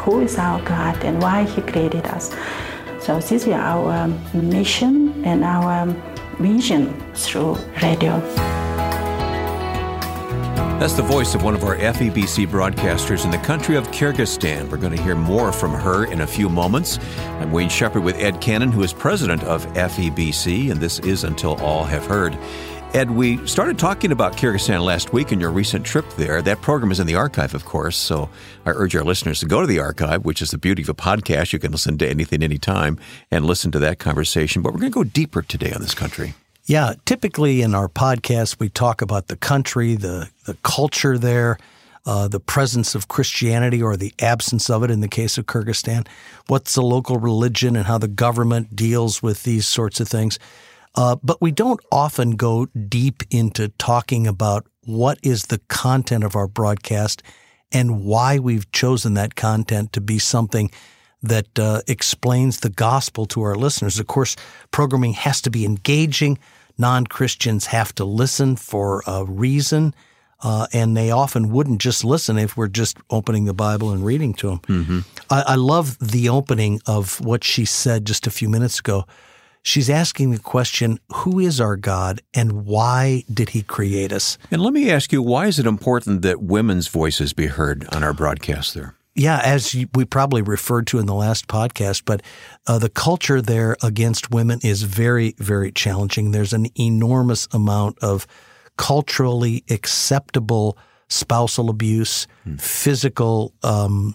who is our God and why He created us. So this is our um, mission and our um, vision through radio. That's the voice of one of our FEBC broadcasters in the country of Kyrgyzstan. We're going to hear more from her in a few moments. I'm Wayne Shepherd with Ed Cannon, who is president of FEBC, and this is Until All Have Heard. Ed, we started talking about Kyrgyzstan last week and your recent trip there. That program is in the archive, of course, so I urge our listeners to go to the archive, which is the beauty of a podcast. You can listen to anything anytime and listen to that conversation. But we're going to go deeper today on this country. Yeah, typically in our podcast, we talk about the country, the, the culture there, uh, the presence of Christianity or the absence of it in the case of Kyrgyzstan, what's the local religion and how the government deals with these sorts of things. Uh, but we don't often go deep into talking about what is the content of our broadcast and why we've chosen that content to be something that uh, explains the gospel to our listeners. Of course, programming has to be engaging non Christians have to listen for a reason. Uh, and they often wouldn't just listen if we're just opening the Bible and reading to them. Mm-hmm. I, I love the opening of what she said just a few minutes ago. She's asking the question, who is our God and why did he create us? And let me ask you, why is it important that women's voices be heard on our broadcast there? Yeah, as we probably referred to in the last podcast, but uh, the culture there against women is very, very challenging. There's an enormous amount of culturally acceptable spousal abuse, hmm. physical um,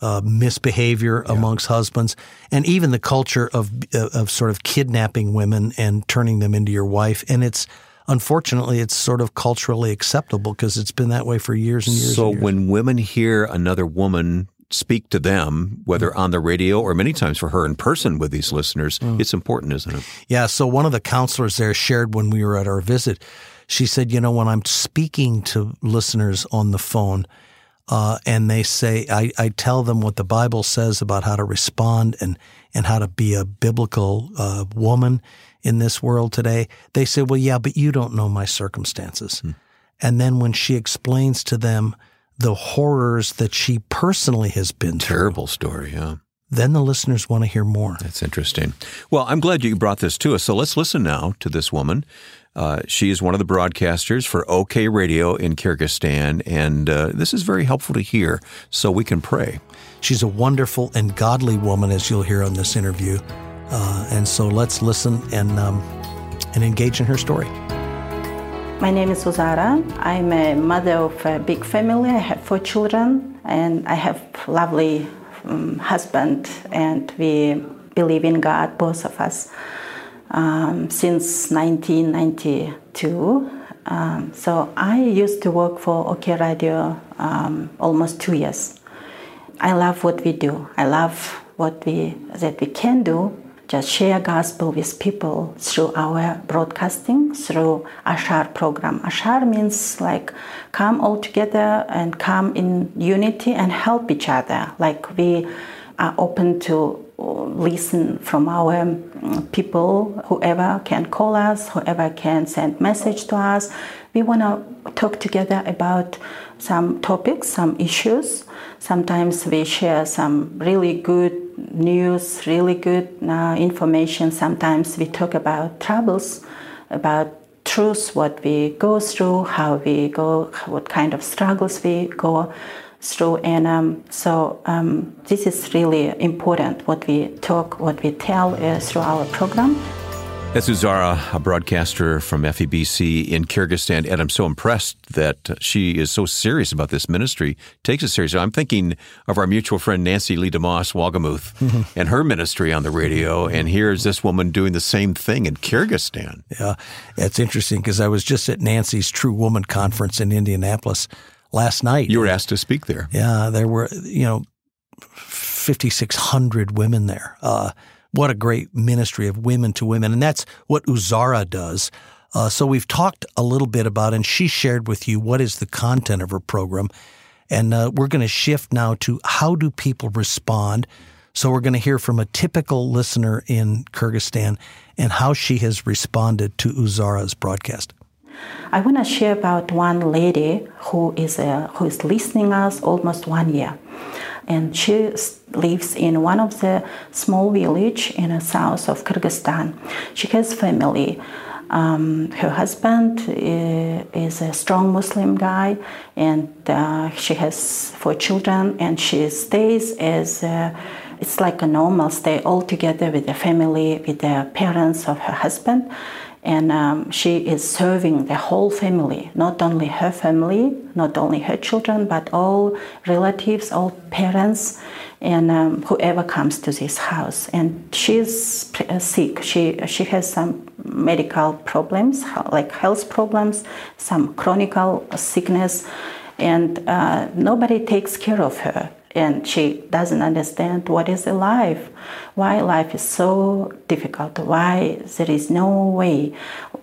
uh, misbehavior yeah. amongst husbands, and even the culture of of sort of kidnapping women and turning them into your wife. And it's unfortunately, it's sort of culturally acceptable because it's been that way for years and years. So and years. when women hear another woman speak to them, whether mm. on the radio or many times for her in person with these listeners, mm. it's important, isn't it? Yeah. So one of the counselors there shared when we were at our visit, she said, you know, when I'm speaking to listeners on the phone, uh, and they say, I, I, tell them what the Bible says about how to respond and, and how to be a biblical uh, woman in this world today, they say, well, yeah, but you don't know my circumstances. Hmm. And then when she explains to them the horrors that she personally has been through. Terrible story, yeah. Then the listeners want to hear more. That's interesting. Well, I'm glad you brought this to us. So let's listen now to this woman. Uh, she is one of the broadcasters for OK Radio in Kyrgyzstan, and uh, this is very helpful to hear so we can pray. She's a wonderful and godly woman, as you'll hear on this interview. Uh, and so let's listen and, um, and engage in her story. My name is Uzara. I'm a mother of a big family. I have four children, and I have lovely um, husband, and we believe in God, both of us, um, since 1992. Um, so I used to work for OK Radio um, almost two years. I love what we do. I love what we that we can do just share gospel with people through our broadcasting, through Ashar program. Ashar means like come all together and come in unity and help each other. Like we are open to listen from our um, people, whoever can call us, whoever can send message to us. We want to talk together about some topics, some issues. Sometimes we share some really good news, really good uh, information. Sometimes we talk about troubles, about truths, what we go through, how we go, what kind of struggles we go through. And um, so um, this is really important what we talk, what we tell uh, through our program. That's Uzara, a broadcaster from FEBC in Kyrgyzstan, and I'm so impressed that she is so serious about this ministry, takes it seriously. I'm thinking of our mutual friend Nancy Leigh DeMoss Wolgemuth mm-hmm. and her ministry on the radio, and here's this woman doing the same thing in Kyrgyzstan. Yeah, it's interesting because I was just at Nancy's True Woman conference in Indianapolis last night. You were asked to speak there. Yeah, there were, you know, 5,600 women there. Uh, what a great ministry of women to women. And that's what Uzara does. Uh, so we've talked a little bit about, and she shared with you what is the content of her program. And uh, we're going to shift now to how do people respond. So we're going to hear from a typical listener in Kyrgyzstan and how she has responded to Uzara's broadcast. I want to share about one lady who is uh, who is listening us almost one year and she lives in one of the small village in the south of Kyrgyzstan. She has family. Um, her husband is a strong Muslim guy, and uh, she has four children, and she stays as a, it's like a normal stay all together with the family, with the parents of her husband and um, she is serving the whole family, not only her family, not only her children, but all relatives, all parents, and um, whoever comes to this house. And she's uh, sick. She she has some medical problems, like health problems, some chronic sickness, and uh, nobody takes care of her and she doesn't understand what is life, why life is so difficult, why there is no way,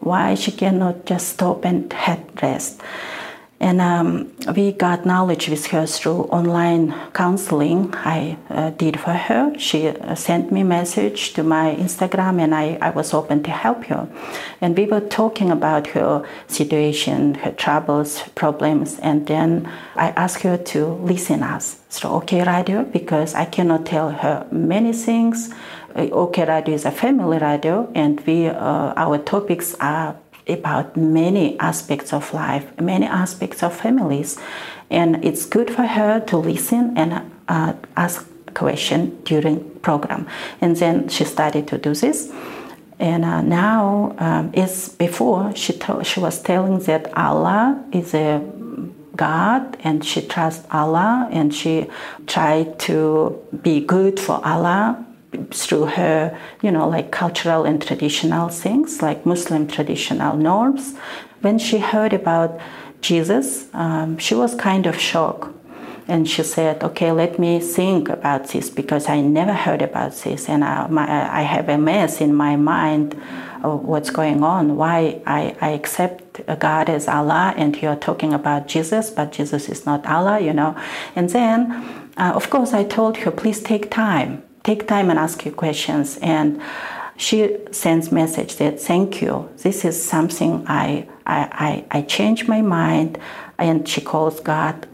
why she cannot just stop and have rest. And um, we got knowledge with her through online counseling I uh, did for her. She uh, sent me message to my Instagram and I, I was open to help her. And we were talking about her situation, her troubles, problems, and then I asked her to listen us through OK Radio because I cannot tell her many things. Uh, OK Radio is a family radio and we, uh, our topics are about many aspects of life, many aspects of families, and it's good for her to listen and uh, ask question during program. And then she started to do this. And uh, now, um, is before she to- she was telling that Allah is a God and she trusts Allah and she tried to be good for Allah through her, you know, like cultural and traditional things, like Muslim traditional norms. When she heard about Jesus, um, she was kind of shocked. And she said, okay, let me think about this because I never heard about this. And I, my, I have a mess in my mind of what's going on, why I, I accept God as Allah and you're talking about Jesus, but Jesus is not Allah, you know. And then, uh, of course, I told her, please take time take time and ask you questions. And she sends message that thank you. This is something I I, I, I changed my mind. And she calls God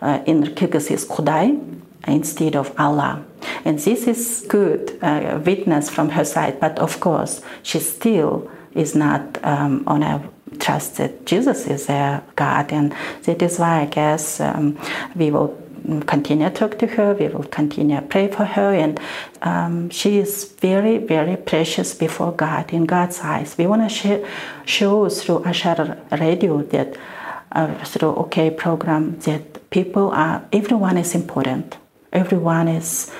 uh, in Kyrgyz is Khuday instead of Allah. And this is good uh, witness from her side. But of course, she still is not um, on a trust that Jesus is a God. And that is why I guess um, we will continue to talk to her. We will continue to pray for her, and um, she is very, very precious before God in God's eyes. We want to sh- show through Ashar Radio that uh, through OK program that people are everyone is important. Everyone is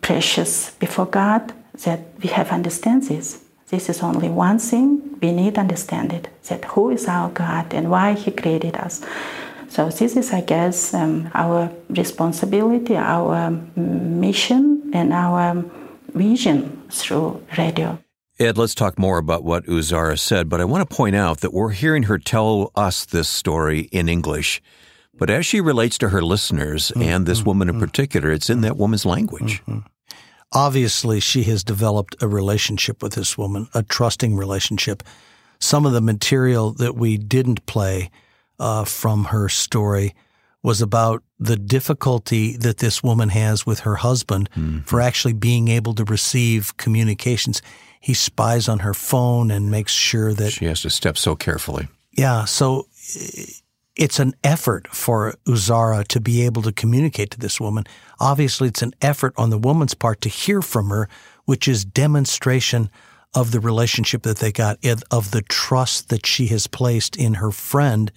precious before God. That we have understand this. This is only one thing we need understand it. That who is our God and why He created us. So this is, I guess, um, our responsibility, our mission, and our vision through radio. Ed, let's talk more about what Uzara said, but I want to point out that we're hearing her tell us this story in English. But as she relates to her listeners mm-hmm. and this woman in mm-hmm. particular, it's in that woman's language. Mm-hmm. Obviously, she has developed a relationship with this woman, a trusting relationship. Some of the material that we didn't play uh, from her story was about the difficulty that this woman has with her husband mm-hmm. for actually being able to receive communications. He spies on her phone and makes sure that she has to step so carefully. Yeah, so it's an effort for Uzara to be able to communicate to this woman. Obviously, it's an effort on the woman's part to hear from her, which is demonstration of the relationship that they got, of the trust that she has placed in her friend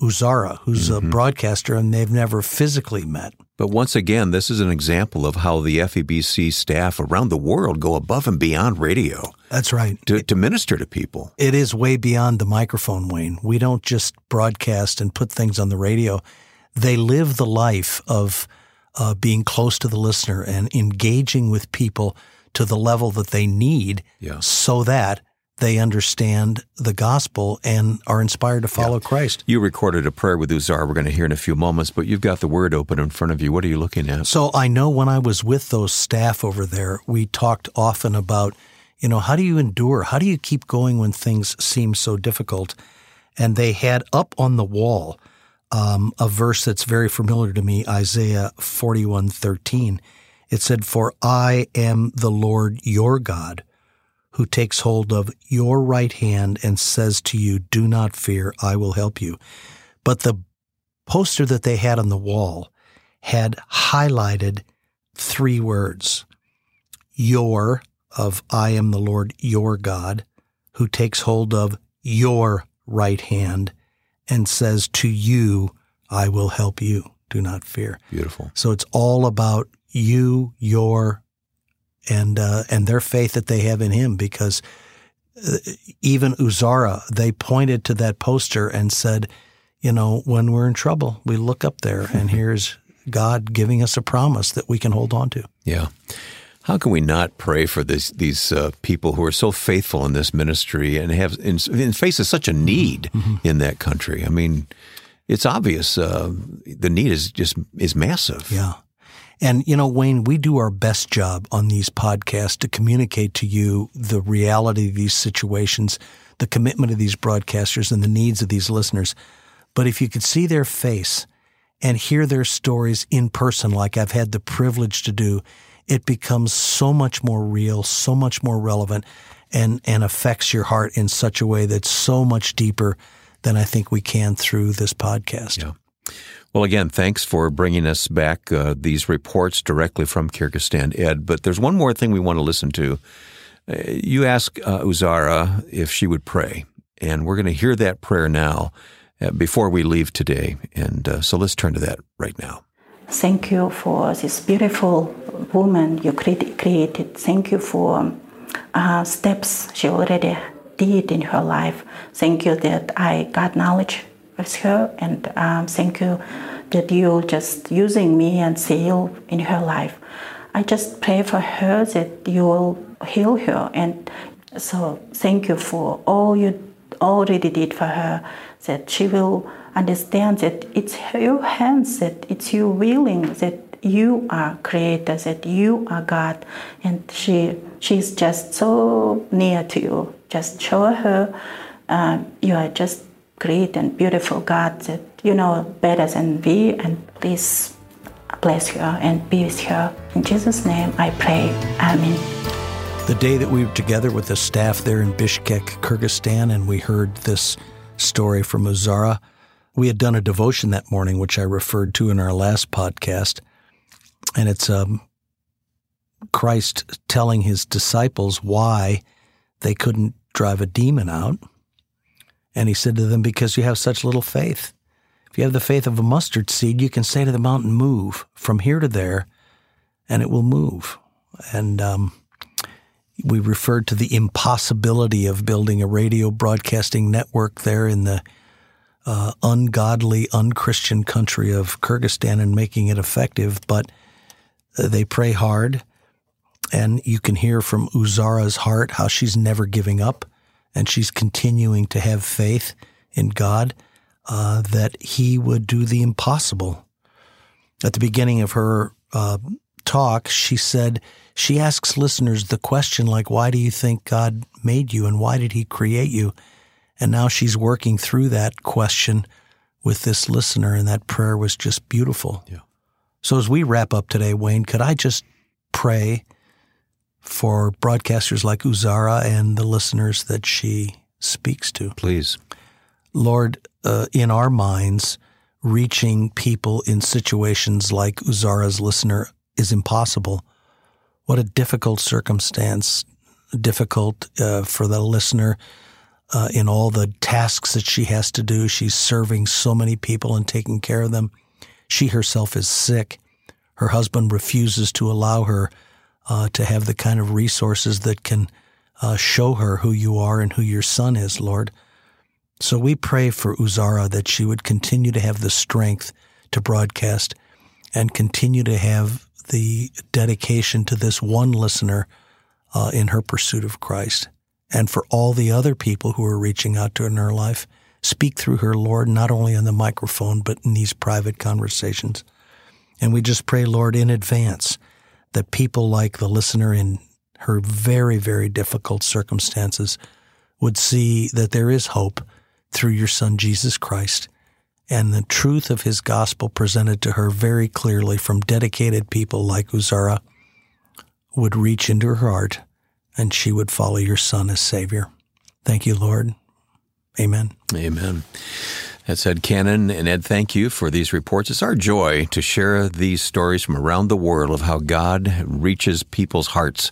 Uzara, who's mm-hmm. a broadcaster, and they've never physically met. But once again, this is an example of how the FEBC staff around the world go above and beyond radio. That's right. To, to minister to people. It is way beyond the microphone, Wayne. We don't just broadcast and put things on the radio. They live the life of uh, being close to the listener and engaging with people to the level that they need yeah. so that they understand the gospel and are inspired to follow yeah. Christ. You recorded a prayer with Uzar we're going to hear in a few moments, but you've got the word open in front of you. What are you looking at? So I know when I was with those staff over there, we talked often about, you know, how do you endure? How do you keep going when things seem so difficult? And they had up on the wall um, a verse that's very familiar to me, Isaiah 41 13. It said, For I am the Lord your God, who takes hold of your right hand and says to you, Do not fear, I will help you. But the poster that they had on the wall had highlighted three words Your, of I am the Lord your God, who takes hold of your right hand and says to you, I will help you. Do not fear. Beautiful. So it's all about you, your, and uh, and their faith that they have in Him. Because uh, even Uzara, they pointed to that poster and said, you know, when we're in trouble, we look up there, and here's God giving us a promise that we can hold on to. Yeah. How can we not pray for this, these uh, people who are so faithful in this ministry and have in, and faces such a need mm-hmm. in that country? I mean, it's obvious uh, the need is just is massive. Yeah. And you know, Wayne, we do our best job on these podcasts to communicate to you the reality of these situations, the commitment of these broadcasters, and the needs of these listeners. But if you could see their face and hear their stories in person, like I've had the privilege to do, it becomes so much more real, so much more relevant, and, and affects your heart in such a way that's so much deeper than I think we can through this podcast. Yeah. Well, again, thanks for bringing us back uh, these reports directly from Kyrgyzstan, Ed. But there's one more thing we want to listen to. Uh, you asked uh, Uzara if she would pray, and we're going to hear that prayer now uh, before we leave today. And uh, so let's turn to that right now. Thank you for this beautiful woman you created. Thank you for steps she already did in her life. Thank you that I got knowledge with her, and um, thank you that you just using me and seal in her life. I just pray for her that you will heal her, and so thank you for all you already did for her. That she will understand that it's your hands, that it's your willing, that you are creator, that you are God, and she she's just so near to you. Just show her uh, you are just great and beautiful God that you know better than we, and please bless her and be with her. In Jesus' name, I pray. Amen. The day that we were together with the staff there in Bishkek, Kyrgyzstan, and we heard this story from Uzara we had done a devotion that morning, which I referred to in our last podcast, and it's um, Christ telling his disciples why they couldn't drive a demon out. And he said to them, Because you have such little faith. If you have the faith of a mustard seed, you can say to the mountain, Move from here to there, and it will move. And um, we referred to the impossibility of building a radio broadcasting network there in the uh, ungodly, unchristian country of Kyrgyzstan and making it effective, but uh, they pray hard. And you can hear from Uzara's heart how she's never giving up and she's continuing to have faith in God uh, that He would do the impossible. At the beginning of her uh, talk, she said, she asks listeners the question like, why do you think God made you and why did He create you? And now she's working through that question with this listener, and that prayer was just beautiful. Yeah. So as we wrap up today, Wayne, could I just pray for broadcasters like Uzara and the listeners that she speaks to? Please. Lord, uh, in our minds, reaching people in situations like Uzara's listener is impossible. What a difficult circumstance, difficult uh, for the listener uh, in all the tasks that she has to do. She's serving so many people and taking care of them. She herself is sick. Her husband refuses to allow her uh, to have the kind of resources that can uh, show her who you are and who your son is, Lord. So we pray for Uzara that she would continue to have the strength to broadcast and continue to have the dedication to this one listener uh, in her pursuit of Christ and for all the other people who are reaching out to her in her life. Speak through her, Lord, not only on the microphone, but in these private conversations. And we just pray, Lord, in advance that people like the listener in her very, very difficult circumstances would see that there is hope through your Son, Jesus Christ, and the truth of his gospel presented to her very clearly from dedicated people like Uzara would reach into her heart and she would follow your son as Savior. Thank you, Lord. Amen. Amen. That's Ed Cannon. And Ed, thank you for these reports. It's our joy to share these stories from around the world of how God reaches people's hearts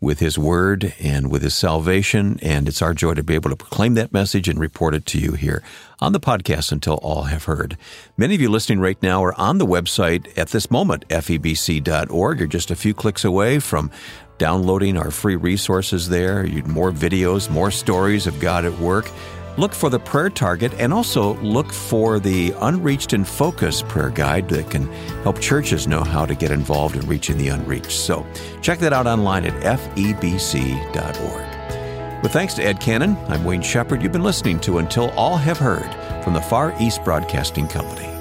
with His Word and with His salvation. And it's our joy to be able to proclaim that message and report it to you here on the podcast until all have heard. Many of you listening right now are on the website at this moment, febc.org. You're just a few clicks away from downloading our free resources there. You More videos, more stories of God at work. Look for the prayer target and also look for the Unreached and Focus prayer guide that can help churches know how to get involved in reaching the unreached. So check that out online at febc.org. With thanks to Ed Cannon, I'm Wayne Shepherd. You've been listening to Until All Have Heard from the Far East Broadcasting Company.